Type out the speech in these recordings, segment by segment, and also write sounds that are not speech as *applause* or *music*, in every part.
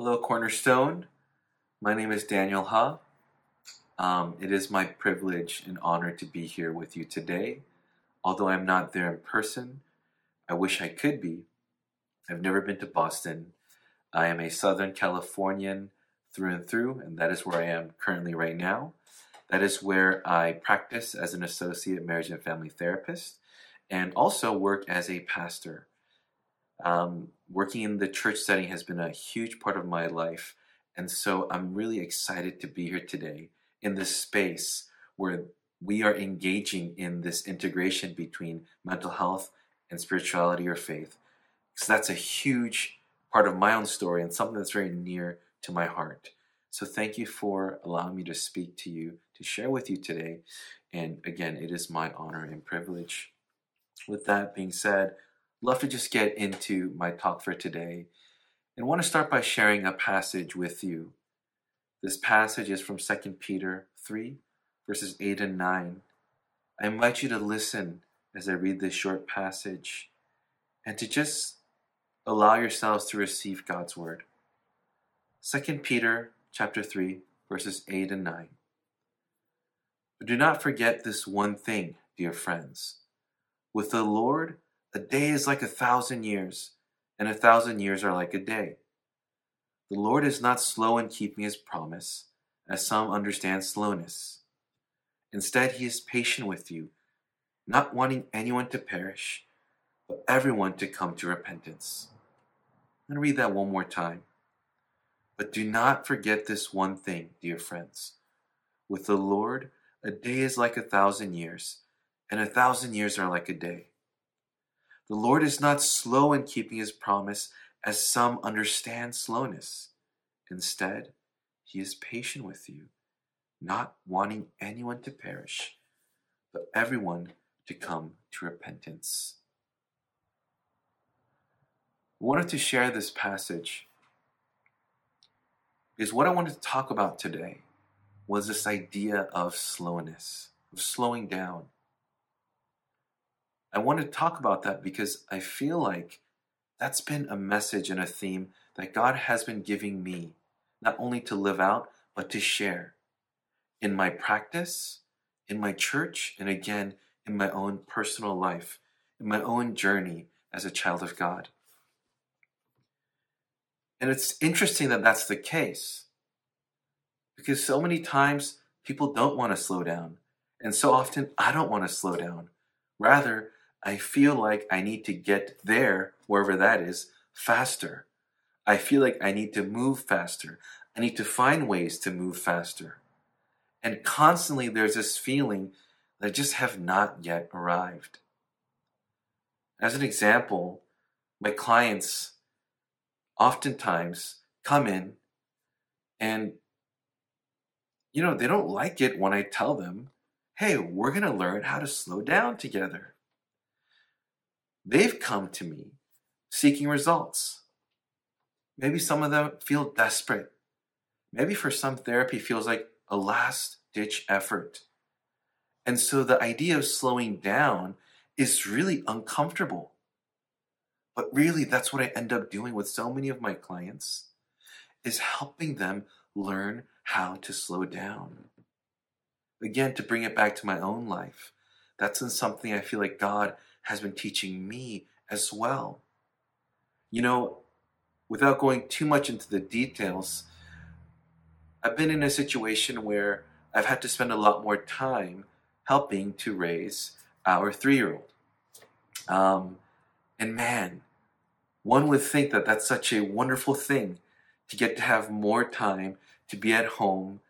Hello, Cornerstone. My name is Daniel Hoh. Um, it is my privilege and honor to be here with you today. Although I'm not there in person, I wish I could be. I've never been to Boston. I am a Southern Californian through and through, and that is where I am currently right now. That is where I practice as an associate marriage and family therapist and also work as a pastor. Um, working in the church setting has been a huge part of my life, and so I'm really excited to be here today in this space where we are engaging in this integration between mental health and spirituality or faith. So that's a huge part of my own story and something that's very near to my heart. So thank you for allowing me to speak to you, to share with you today. And again, it is my honor and privilege. With that being said, love to just get into my talk for today and want to start by sharing a passage with you. This passage is from 2 Peter 3, verses 8 and 9. I invite you to listen as I read this short passage and to just allow yourselves to receive God's word. 2 Peter chapter 3 verses 8 and 9. But do not forget this one thing, dear friends. With the Lord, a day is like a thousand years, and a thousand years are like a day. The Lord is not slow in keeping his promise, as some understand slowness. Instead, he is patient with you, not wanting anyone to perish, but everyone to come to repentance. I'm going to read that one more time. But do not forget this one thing, dear friends. With the Lord, a day is like a thousand years, and a thousand years are like a day. The Lord is not slow in keeping his promise, as some understand slowness. Instead, he is patient with you, not wanting anyone to perish, but everyone to come to repentance. I wanted to share this passage because what I wanted to talk about today was this idea of slowness, of slowing down. I want to talk about that because I feel like that's been a message and a theme that God has been giving me, not only to live out, but to share in my practice, in my church, and again, in my own personal life, in my own journey as a child of God. And it's interesting that that's the case because so many times people don't want to slow down. And so often I don't want to slow down. Rather, I feel like I need to get there, wherever that is, faster. I feel like I need to move faster. I need to find ways to move faster. And constantly there's this feeling that I just have not yet arrived. As an example, my clients oftentimes come in and you know they don't like it when i tell them hey we're going to learn how to slow down together they've come to me seeking results. Maybe some of them feel desperate. Maybe for some therapy feels like a last ditch effort. And so the idea of slowing down is really uncomfortable. But really, that's what I end up doing with so many of my clients is helping them learn how to slow down. Again, to bring it back to my own life, that's something I feel like God has been teaching me as well. You know, without going too much into the details, I've been in a situation where I've had to spend a lot more time helping to raise our three year old. Um, and man, one would think that that's such a wonderful thing to get to have more time to be at home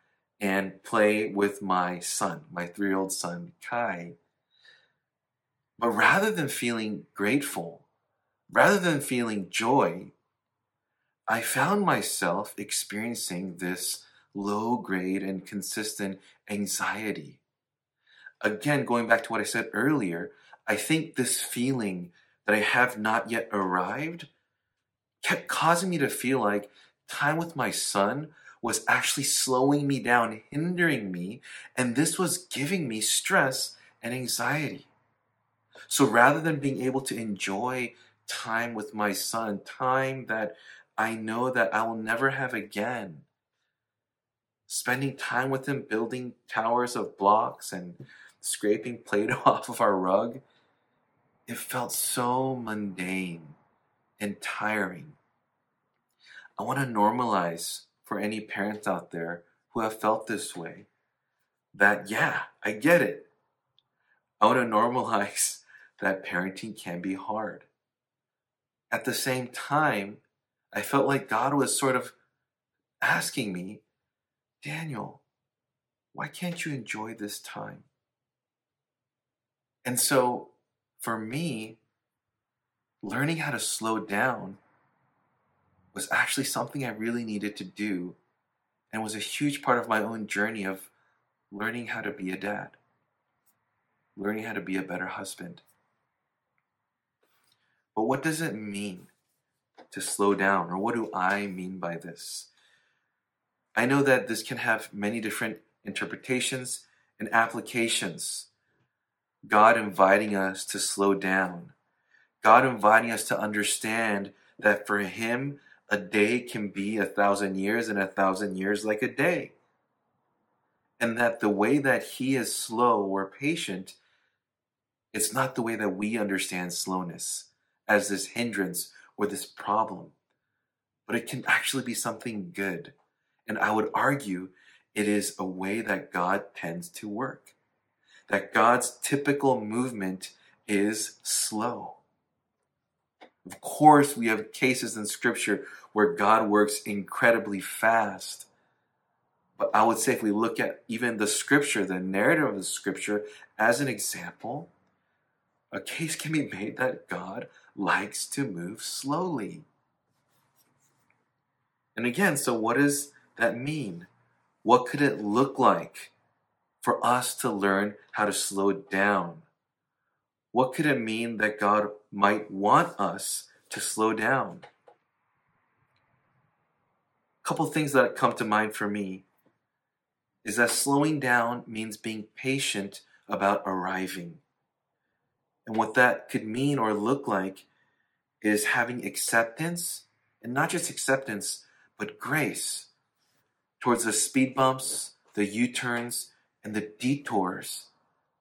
and play with my son, my three year old son, Kai. But rather than feeling grateful, rather than feeling joy, I found myself experiencing this low grade and consistent anxiety. Again, going back to what I said earlier, I think this feeling that I have not yet arrived kept causing me to feel like time with my son was actually slowing me down, hindering me, and this was giving me stress and anxiety. So rather than being able to enjoy time with my son, time that I know that I will never have again. Spending time with him building towers of blocks and scraping *laughs* Play Doh off of our rug, it felt so mundane and tiring. I want to normalize for any parents out there who have felt this way that, yeah, I get it. I want to *laughs* normalize that parenting can be hard. At the same time, I felt like God was sort of asking me, Daniel, why can't you enjoy this time? And so for me, learning how to slow down was actually something I really needed to do and was a huge part of my own journey of learning how to be a dad, learning how to be a better husband. But what does it mean to slow down, or what do I mean by this? I know that this can have many different interpretations and applications. God inviting us to slow down, God inviting us to understand that for Him, a day can be a thousand years, and a thousand years like a day. And that the way that He is slow or patient, it's not the way that we understand slowness as this hindrance or this problem, but it can actually be something good. And I would argue it is a way that God tends to work, that God's typical movement is slow. Of course, we have cases in Scripture where God works incredibly fast. But I would say if we look at even the Scripture, the narrative of the Scripture, as an example, a case can be made that God likes to move slowly. And again, so what does that mean? What could it look like for us to learn how to slow down? What could it mean that God might want us to slow down? A couple things that come to mind for me is that slowing down means being patient about arriving. And what that could mean or look like is having acceptance, and not just acceptance, but grace towards the speed bumps, the U turns, and the detours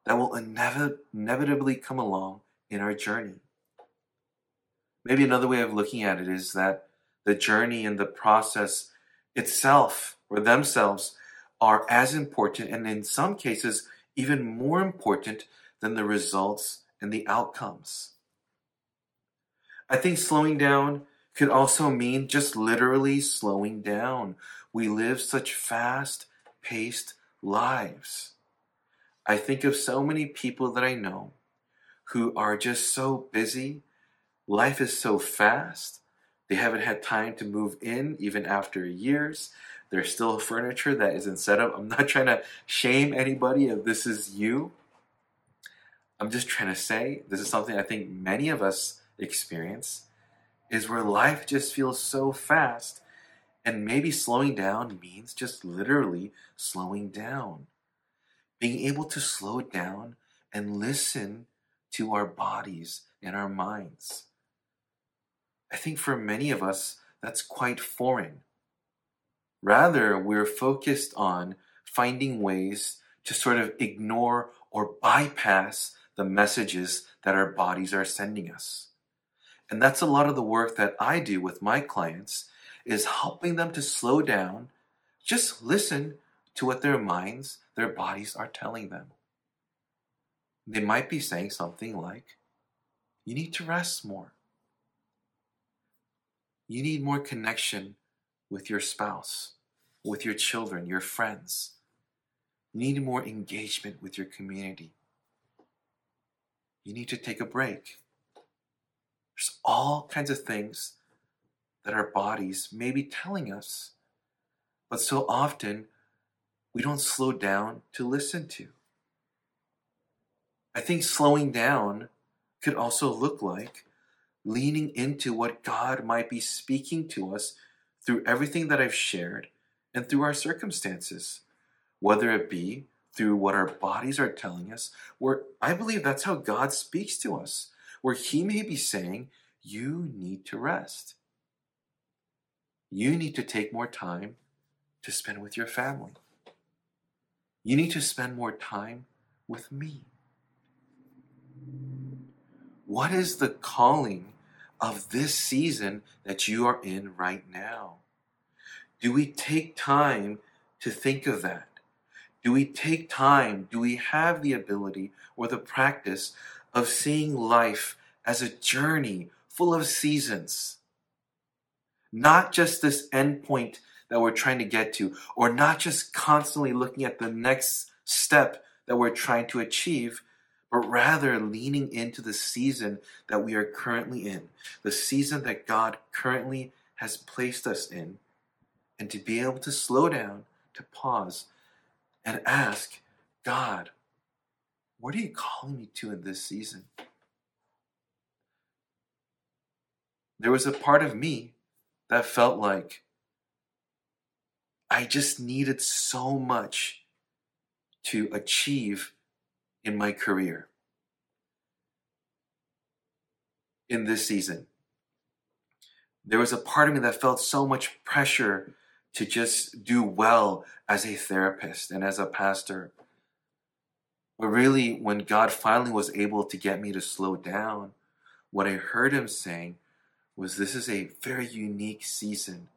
that will inevitably come along in our journey. Maybe another way of looking at it is that the journey and the process itself or themselves are as important and in some cases even more important than the results and the outcomes. I think slowing down could also mean just literally slowing down. We live such fast paced lives. I think of so many people that I know who are just so busy. Life is so fast. They haven't had time to move in even after years. There's still furniture that isn't set up. I'm not trying to shame anybody if this is you. I'm just trying to say this is something I think many of us experience is where life just feels so fast and maybe slowing down means just literally slowing down. Being able to slow it down and listen to our bodies and our minds. I think for many of us, that's quite foreign. Rather, we're focused on finding ways to sort of ignore or bypass the messages that our bodies are sending us. And that's a lot of the work that I do with my clients is helping them to slow down, just listen to what their minds, their bodies are telling them. They might be saying something like, you need to rest more. You need more connection with your spouse, with your children, your friends. You need more engagement with your community. You need to take a break. There's all kinds of things that our bodies may be telling us, but so often we don't slow down to listen to. I think slowing down could also look like leaning into what God might be speaking to us through everything that I've shared and through our circumstances, whether it be through what our bodies are telling us, where I believe that's how God speaks to us, where He may be saying, You need to rest. you need to take more time to spend with your family. You need to spend more time with me. What is the calling of this season that you are in right now? Do we take time to think of that? Do we take time? Do we have the ability or the practice of seeing life as a journey full of seasons? Not just this end point that we're trying to get to, or not just constantly looking at the next step that we're trying to achieve, but rather leaning into the season that we are currently in, the season that God currently has placed us in, and to be able to slow down, to pause, and ask, God, what are you calling me to in this season? There was a part of me that felt like I just needed so much to achieve in my career in this season. There was a part of me that felt so much pressure to just do well as a therapist and as a pastor. But really, when God finally was able to get me to slow down, what I heard Him saying was this is a very unique season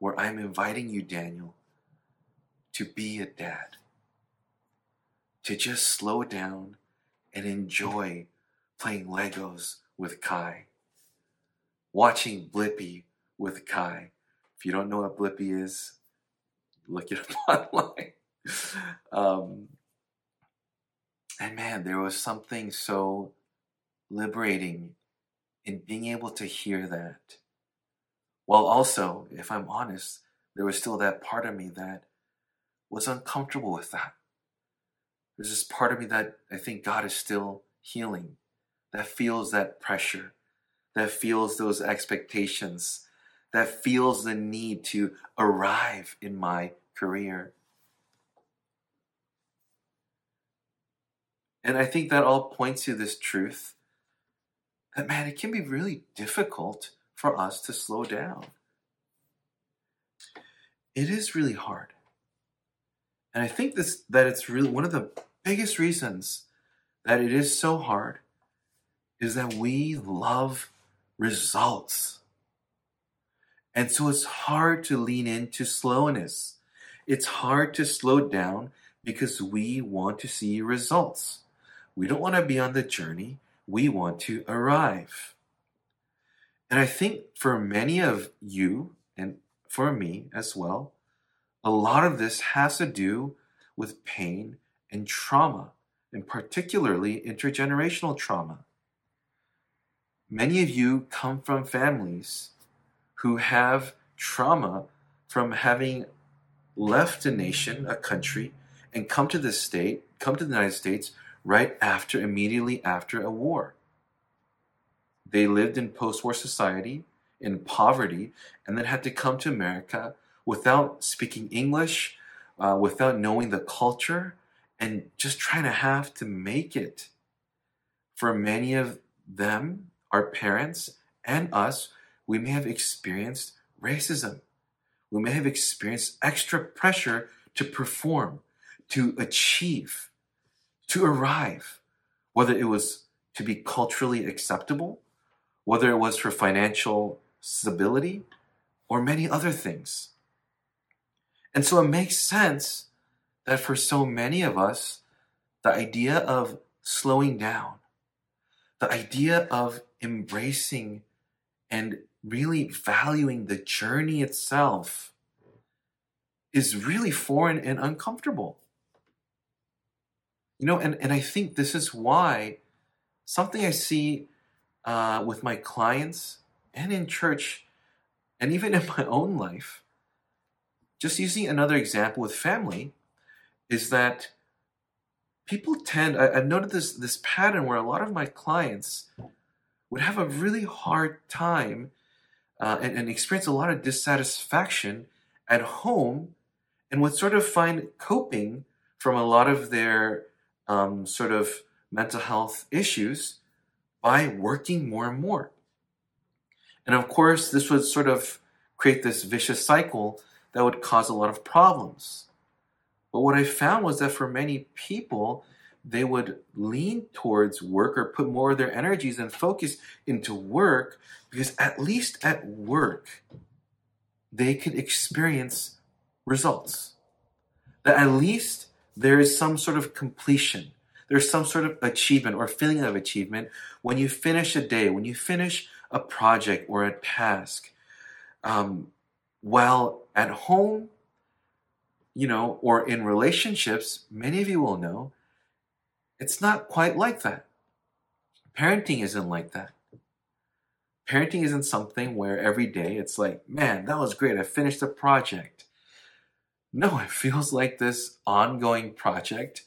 where I'm inviting you, Daniel, to be a dad, to just slow down and enjoy playing Legos with Kai, watching Blippi with Kai. If you don't know what Blippi is, look it up *laughs* online. Um, and man, there was something so liberating in being able to hear that. While also, if I'm honest, there was still that part of me that was uncomfortable with that. There's this part of me that I think God is still healing, that feels that pressure, that feels those expectations, that feels the need to arrive in my career. And I think that all points to this truth that, man, it can be really difficult for us to slow down. It is really hard. And I think this that it's really one of the biggest reasons that it is so hard is that we love results. And so it's hard to lean into slowness. It's hard to slow down because we want to see results. We don't want to be on the journey, we want to arrive. And I think for many of you, and for me as well, a lot of this has to do with pain and trauma, and particularly intergenerational trauma. Many of you come from families who have trauma from having left a nation, a country, and come to the state, come to the United States right after, immediately after a war. They lived in post war society, in poverty, and then had to come to America without speaking English, uh, without knowing the culture, and just trying to have to make it. For many of them, our parents and us, we may have experienced racism. We may have experienced extra pressure to perform, to achieve, to arrive, whether it was to be culturally acceptable whether it was for financial stability or many other things. And so it makes sense that for so many of us, the idea of slowing down, the idea of embracing and really valuing the journey itself is really foreign and uncomfortable. You know, and, and I think this is why something I see uh, with my clients and in church and even in my own life, just using another example with family, is that people tend, I, have noted this, this pattern where a lot of my clients would have a really hard time uh, and, and experience a lot of dissatisfaction at home and would sort of find coping from a lot of their um, sort of mental health issues by working more and more. And of course, this would sort of create this vicious cycle that would cause a lot of problems. But what I found was that for many people, they would lean towards work or put more of their energies and focus into work because at least at work, they could experience results. That at least there is some sort of completion. There's some sort of achievement or feeling of achievement when you finish a day, when you finish a project or a task. Um, while at home, you know, or in relationships, many of you will know it's not quite like that. Parenting isn't like that. Parenting isn't something where every day it's like, man, that was great. I finished a project. No, it feels like this ongoing project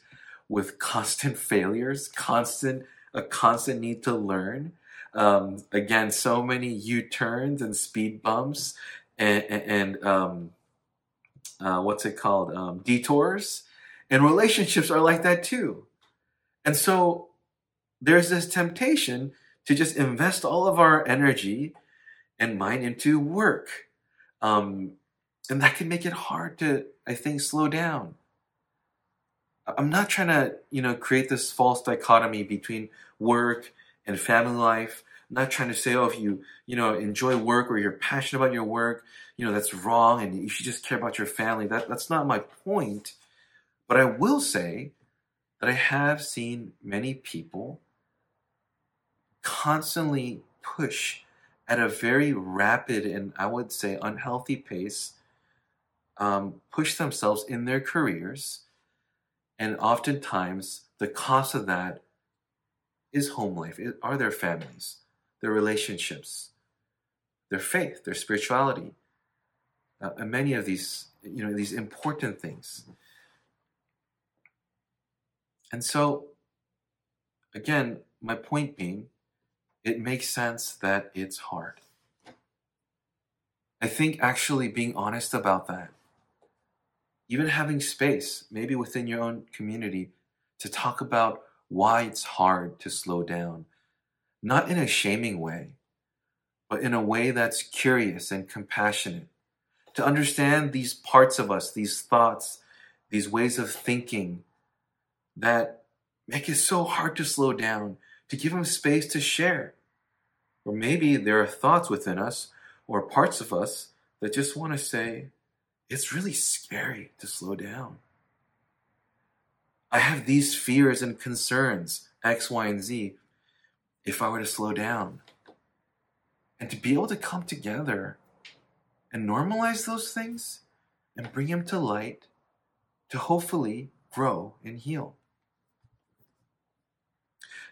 with constant failures, constant a constant need to learn. Um, again, so many U turns and speed bumps, and, and um, uh, what's it called? Um, detours. And relationships are like that too. And so there's this temptation to just invest all of our energy and mind into work. Um, and that can make it hard to, I think, slow down. I'm not trying to, you know, create this false dichotomy between work and family life. I'm not trying to say, oh, if you, you know, enjoy work or you're passionate about your work, you know, that's wrong and you should just care about your family. That, that's not my point. But I will say that I have seen many people constantly push at a very rapid and I would say unhealthy pace, um, push themselves in their careers. And oftentimes, the cost of that is home life, it, are their families, their relationships, their faith, their spirituality, uh, and many of these, you know, these important things. And so, again, my point being, it makes sense that it's hard. I think actually being honest about that, even having space, maybe within your own community, to talk about why it's hard to slow down, not in a shaming way, but in a way that's curious and compassionate, to understand these parts of us, these thoughts, these ways of thinking that make it so hard to slow down, to give them space to share. Or maybe there are thoughts within us or parts of us that just want to say, it's really scary to slow down. I have these fears and concerns, X, Y, and Z, if I were to slow down. And to be able to come together and normalize those things and bring them to light to hopefully grow and heal.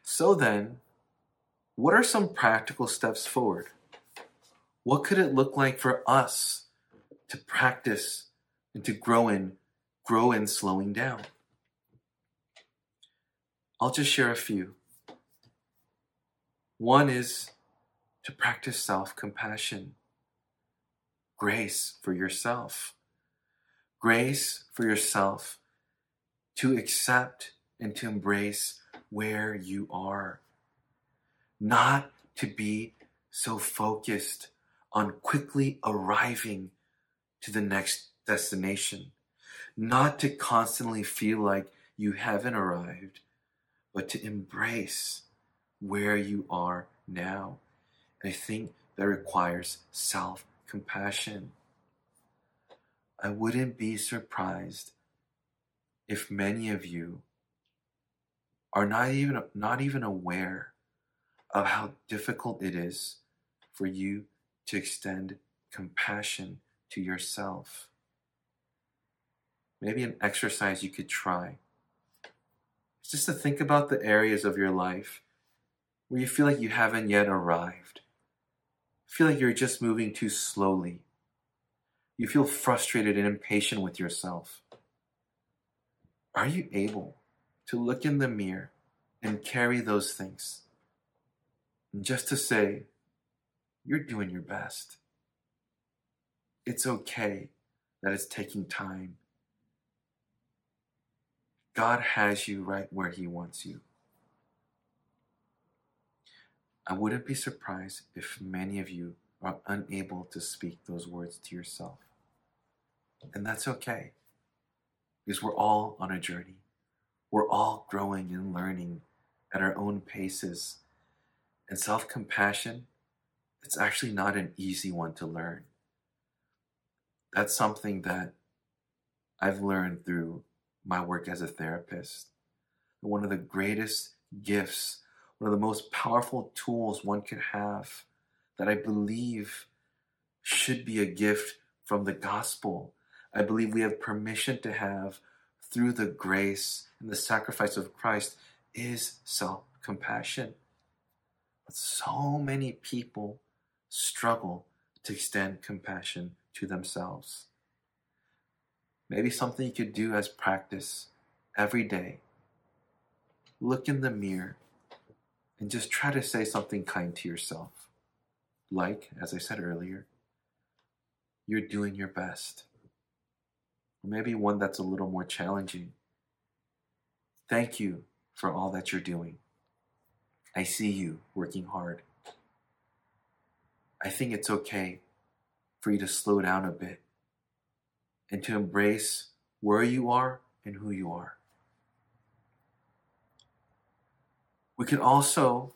So then, what are some practical steps forward? What could it look like for us to practice and to grow in, grow in slowing down? I'll just share a few. One is to practice self compassion, grace for yourself, grace for yourself to accept and to embrace where you are. Not to be so focused on quickly arriving to the next destination. Not to constantly feel like you haven't arrived, but to embrace where you are now. And I think that requires self compassion. I wouldn't be surprised if many of you are not even not even aware of how difficult it is for you to extend compassion to yourself. Maybe an exercise you could try is just to think about the areas of your life where you feel like you haven't yet arrived. feel like you're just moving too slowly. You feel frustrated and impatient with yourself. Are you able to look in the mirror and carry those things. And just to say, you're doing your best. It's okay that it's taking time. God has you right where He wants you. I wouldn't be surprised if many of you are unable to speak those words to yourself. And that's okay, because we're all on a journey. We're all growing and learning at our own paces. And self compassion, it's actually not an easy one to learn. That's something that I've learned through my work as a therapist. One of the greatest gifts, one of the most powerful tools one can have that I believe should be a gift from the gospel. I believe we have permission to have through the grace and the sacrifice of Christ is self compassion. But so many people struggle to extend compassion to themselves. Maybe something you could do as practice every day. Look in the mirror and just try to say something kind to yourself. Like, as I said earlier, you're doing your best. Or maybe one that's a little more challenging. Thank you for all that you're doing. I see you working hard. I think it's okay for you to slow down a bit and to embrace where you are and who you are. We can also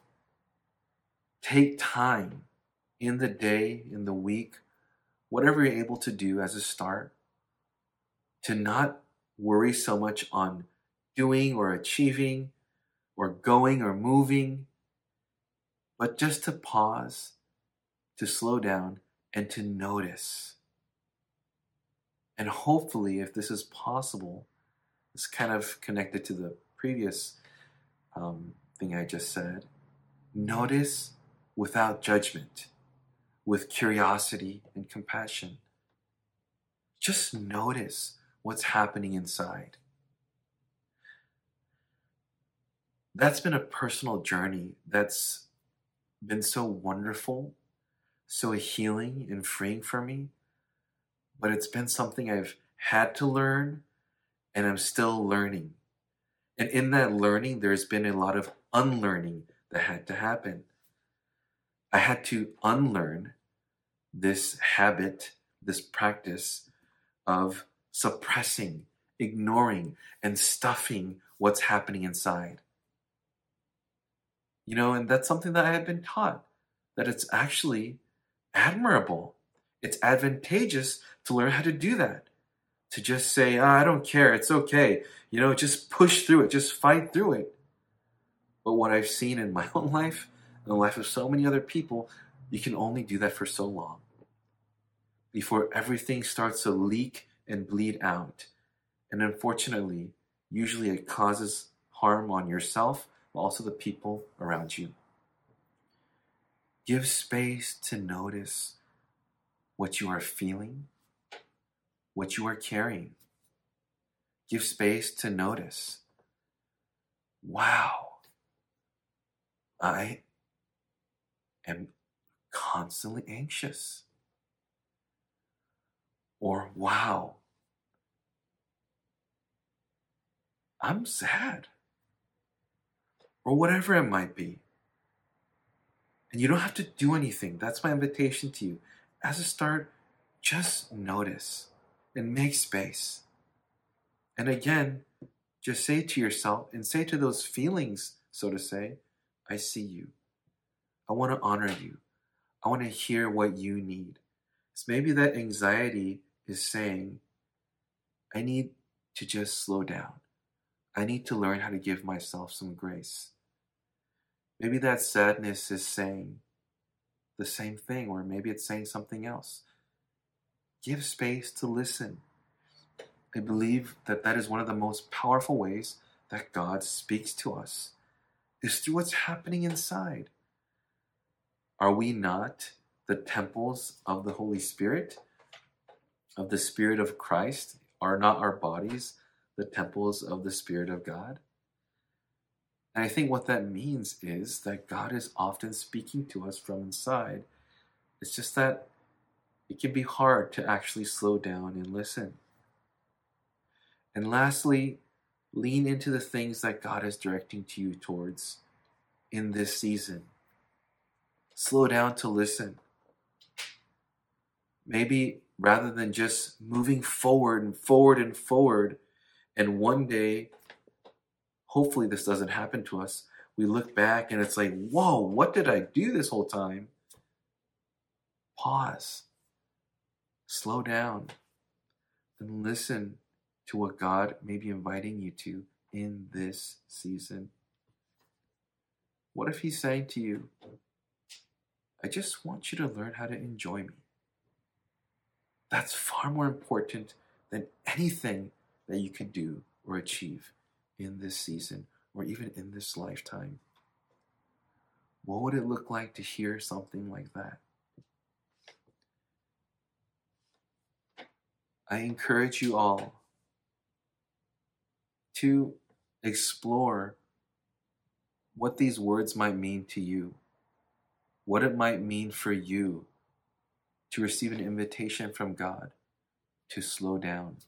take time in the day, in the week, whatever you're able to do as a start, to not worry so much on doing or achieving or going or moving, but just to pause, to slow down, and to notice. And hopefully, if this is possible, it's kind of connected to the previous um, thing I just said. Notice without judgment, with curiosity and compassion. Just notice what's happening inside. That's been a personal journey that's been so wonderful, so healing and freeing for me. But it's been something I've had to learn and I'm still learning. And in that learning, there's been a lot of unlearning that had to happen. I had to unlearn this habit, this practice of suppressing, ignoring, and stuffing what's happening inside. You know, and that's something that I have been taught that it's actually admirable. It's advantageous to learn how to do that. To just say, oh, I don't care, it's okay. You know, just push through it, just fight through it. But what I've seen in *laughs* my own life, and the life of so many other people, you can only do that for so long before everything starts to leak and bleed out. And unfortunately, usually it causes harm on yourself, but also the people around you. Give space to notice what you are feeling, what you are carrying. Give space to notice. Wow, I am constantly anxious. Or, wow, I'm sad. Or whatever it might be. And you don't have to do anything. That's my invitation to you. As a start, just notice and make space. And again, just say to yourself and say to those feelings, so to say, I see you. I want to honor you. I want to hear what you need. So maybe that anxiety is saying, I need to just slow down. I need to learn how to give myself some grace. Maybe that sadness is saying the same thing, or maybe it's saying something else. Give space to listen. I believe that that is one of the most powerful ways that God speaks to us is through what's happening inside. Are we not the temples of the Holy Spirit, of the Spirit of Christ? Are not our bodies the temples of the Spirit of God? And I think what that means is that God is often speaking to us from inside. It's just that it can be hard to actually slow down and listen. And lastly, lean into the things that God is directing to you towards in this season. Slow down to listen. maybe rather than just moving forward and forward and forward, and one day, hopefully, this doesn't happen to us. We look back and it's like, whoa, what did I do this whole time? Pause, slow down, and listen to what God may be inviting you to in this season. What if He's saying to you, I just want you to learn how to enjoy me? That's far more important than anything that you can do or achieve in this season or even in this lifetime. What would it look like to hear something like that? I encourage you all to explore what these words might mean to you, what it might mean for you to receive an invitation from God to slow down.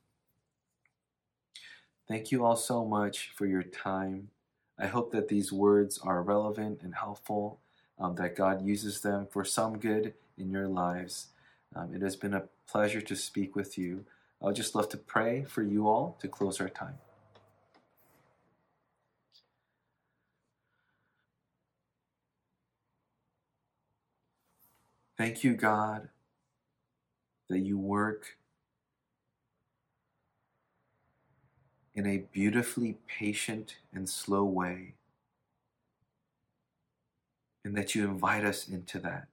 Thank you all so much for your time. I hope that these words are relevant and helpful, um, that God uses them for some good in your lives. Um, it has been a pleasure to speak with you. I would just love to pray for you all to close our time. Thank you, God, that you work in a beautifully patient and slow way, and that you invite us into that.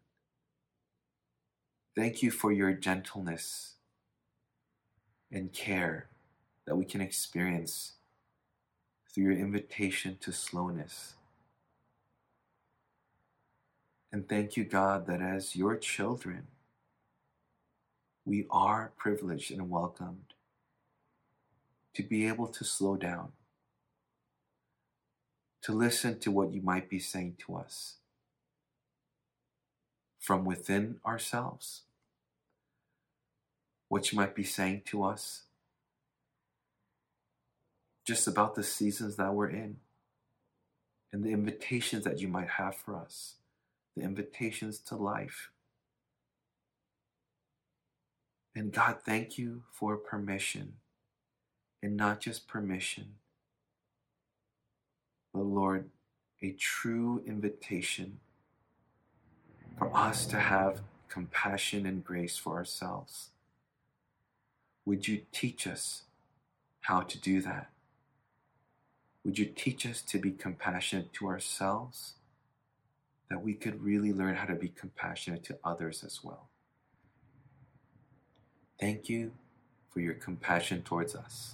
Thank you for your gentleness and care that we can experience through your invitation to slowness. And thank you, God, that as your children, we are privileged and welcomed to be able to slow down, to listen to what you might be saying to us from within ourselves, what you might be saying to us just about the seasons that we're in and the invitations that you might have for us, the invitations to life. And God, thank you for permission, and not just permission, but Lord, a true invitation for us to have compassion and grace for ourselves. Would you teach us how to do that? Would you teach us to be compassionate to ourselves? That we could really learn how to be compassionate to others as well. Thank you for your compassion towards us.